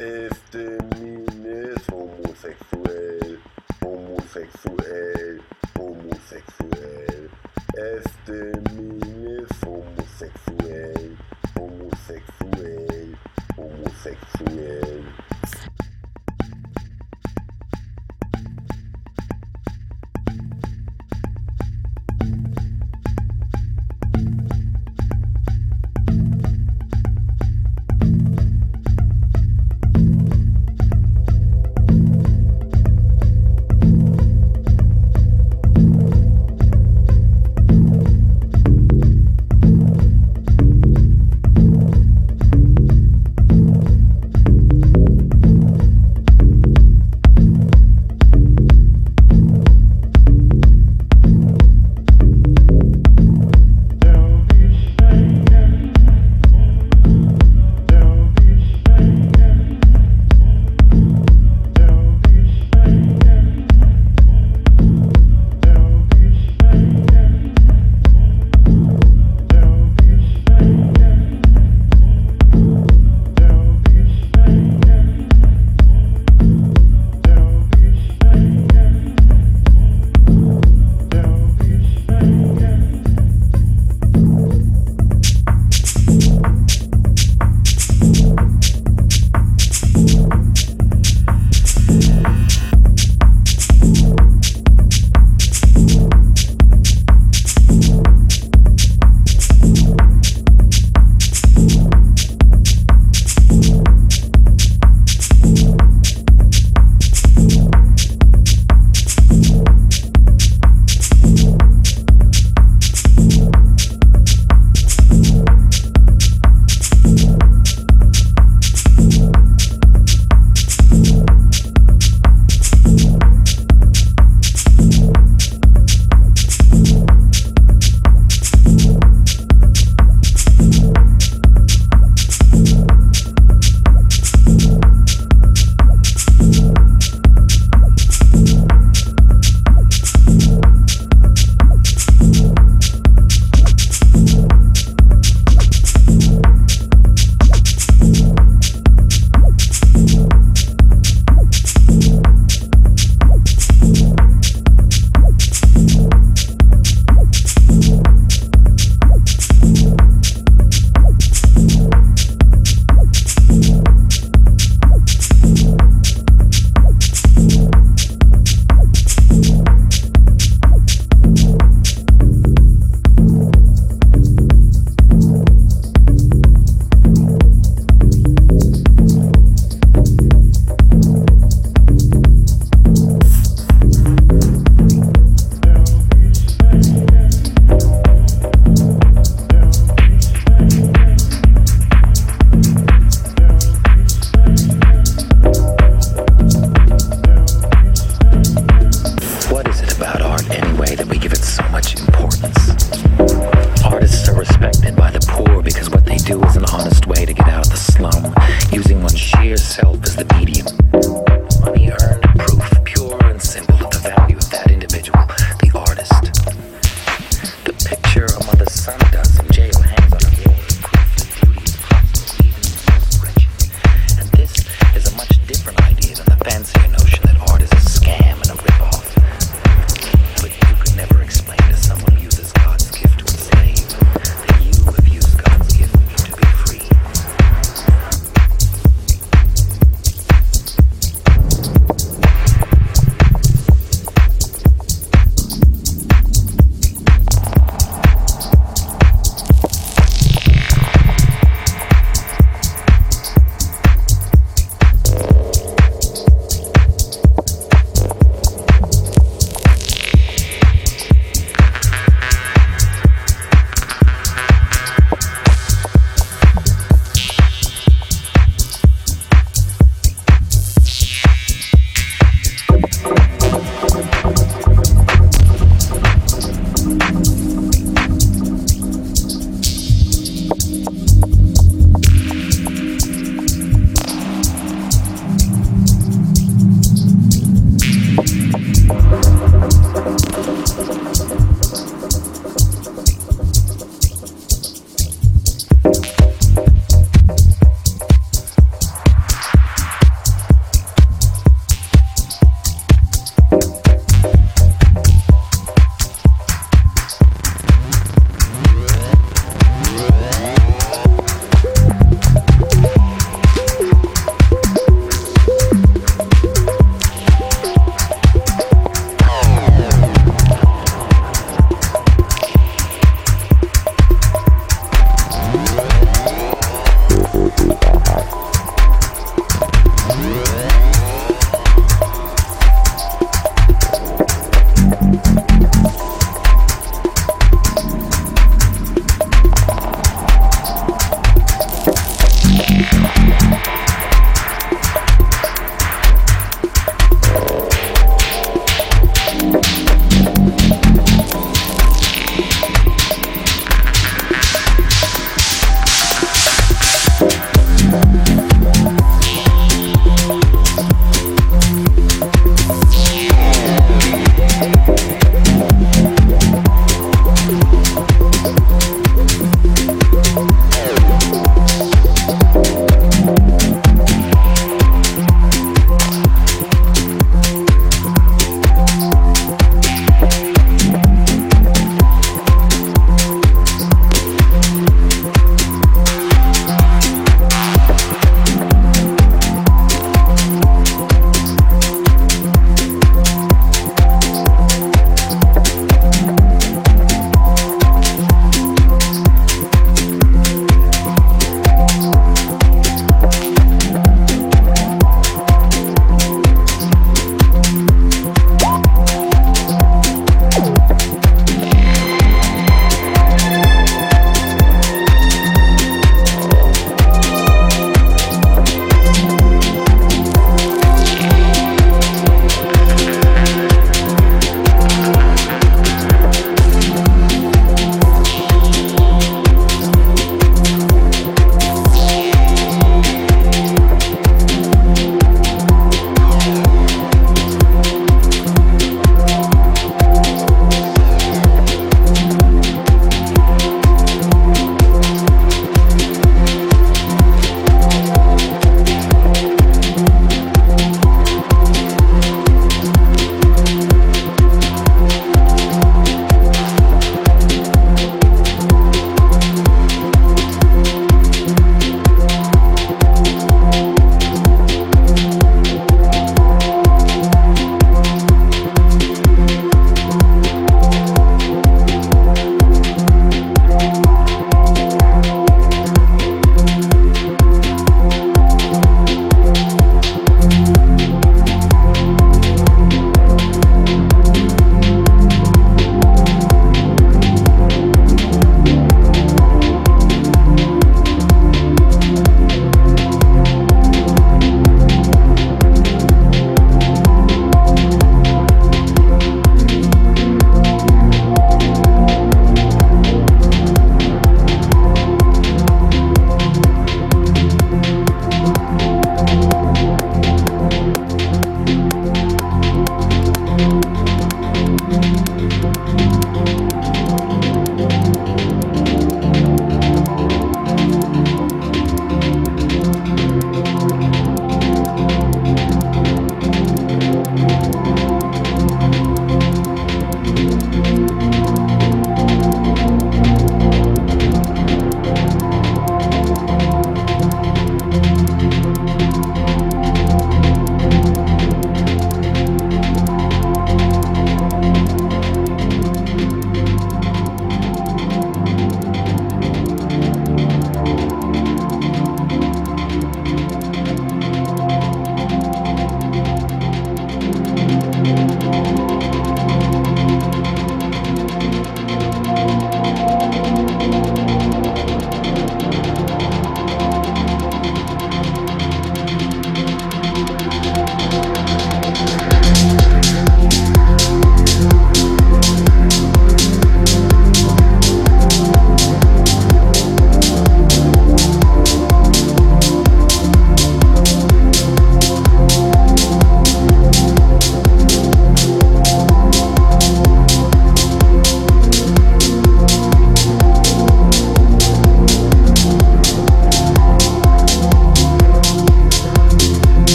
Efeminist, homosexuell, homosexuell, homosexuell. Efeminist, homosexuell, homosexuell, homosexuell.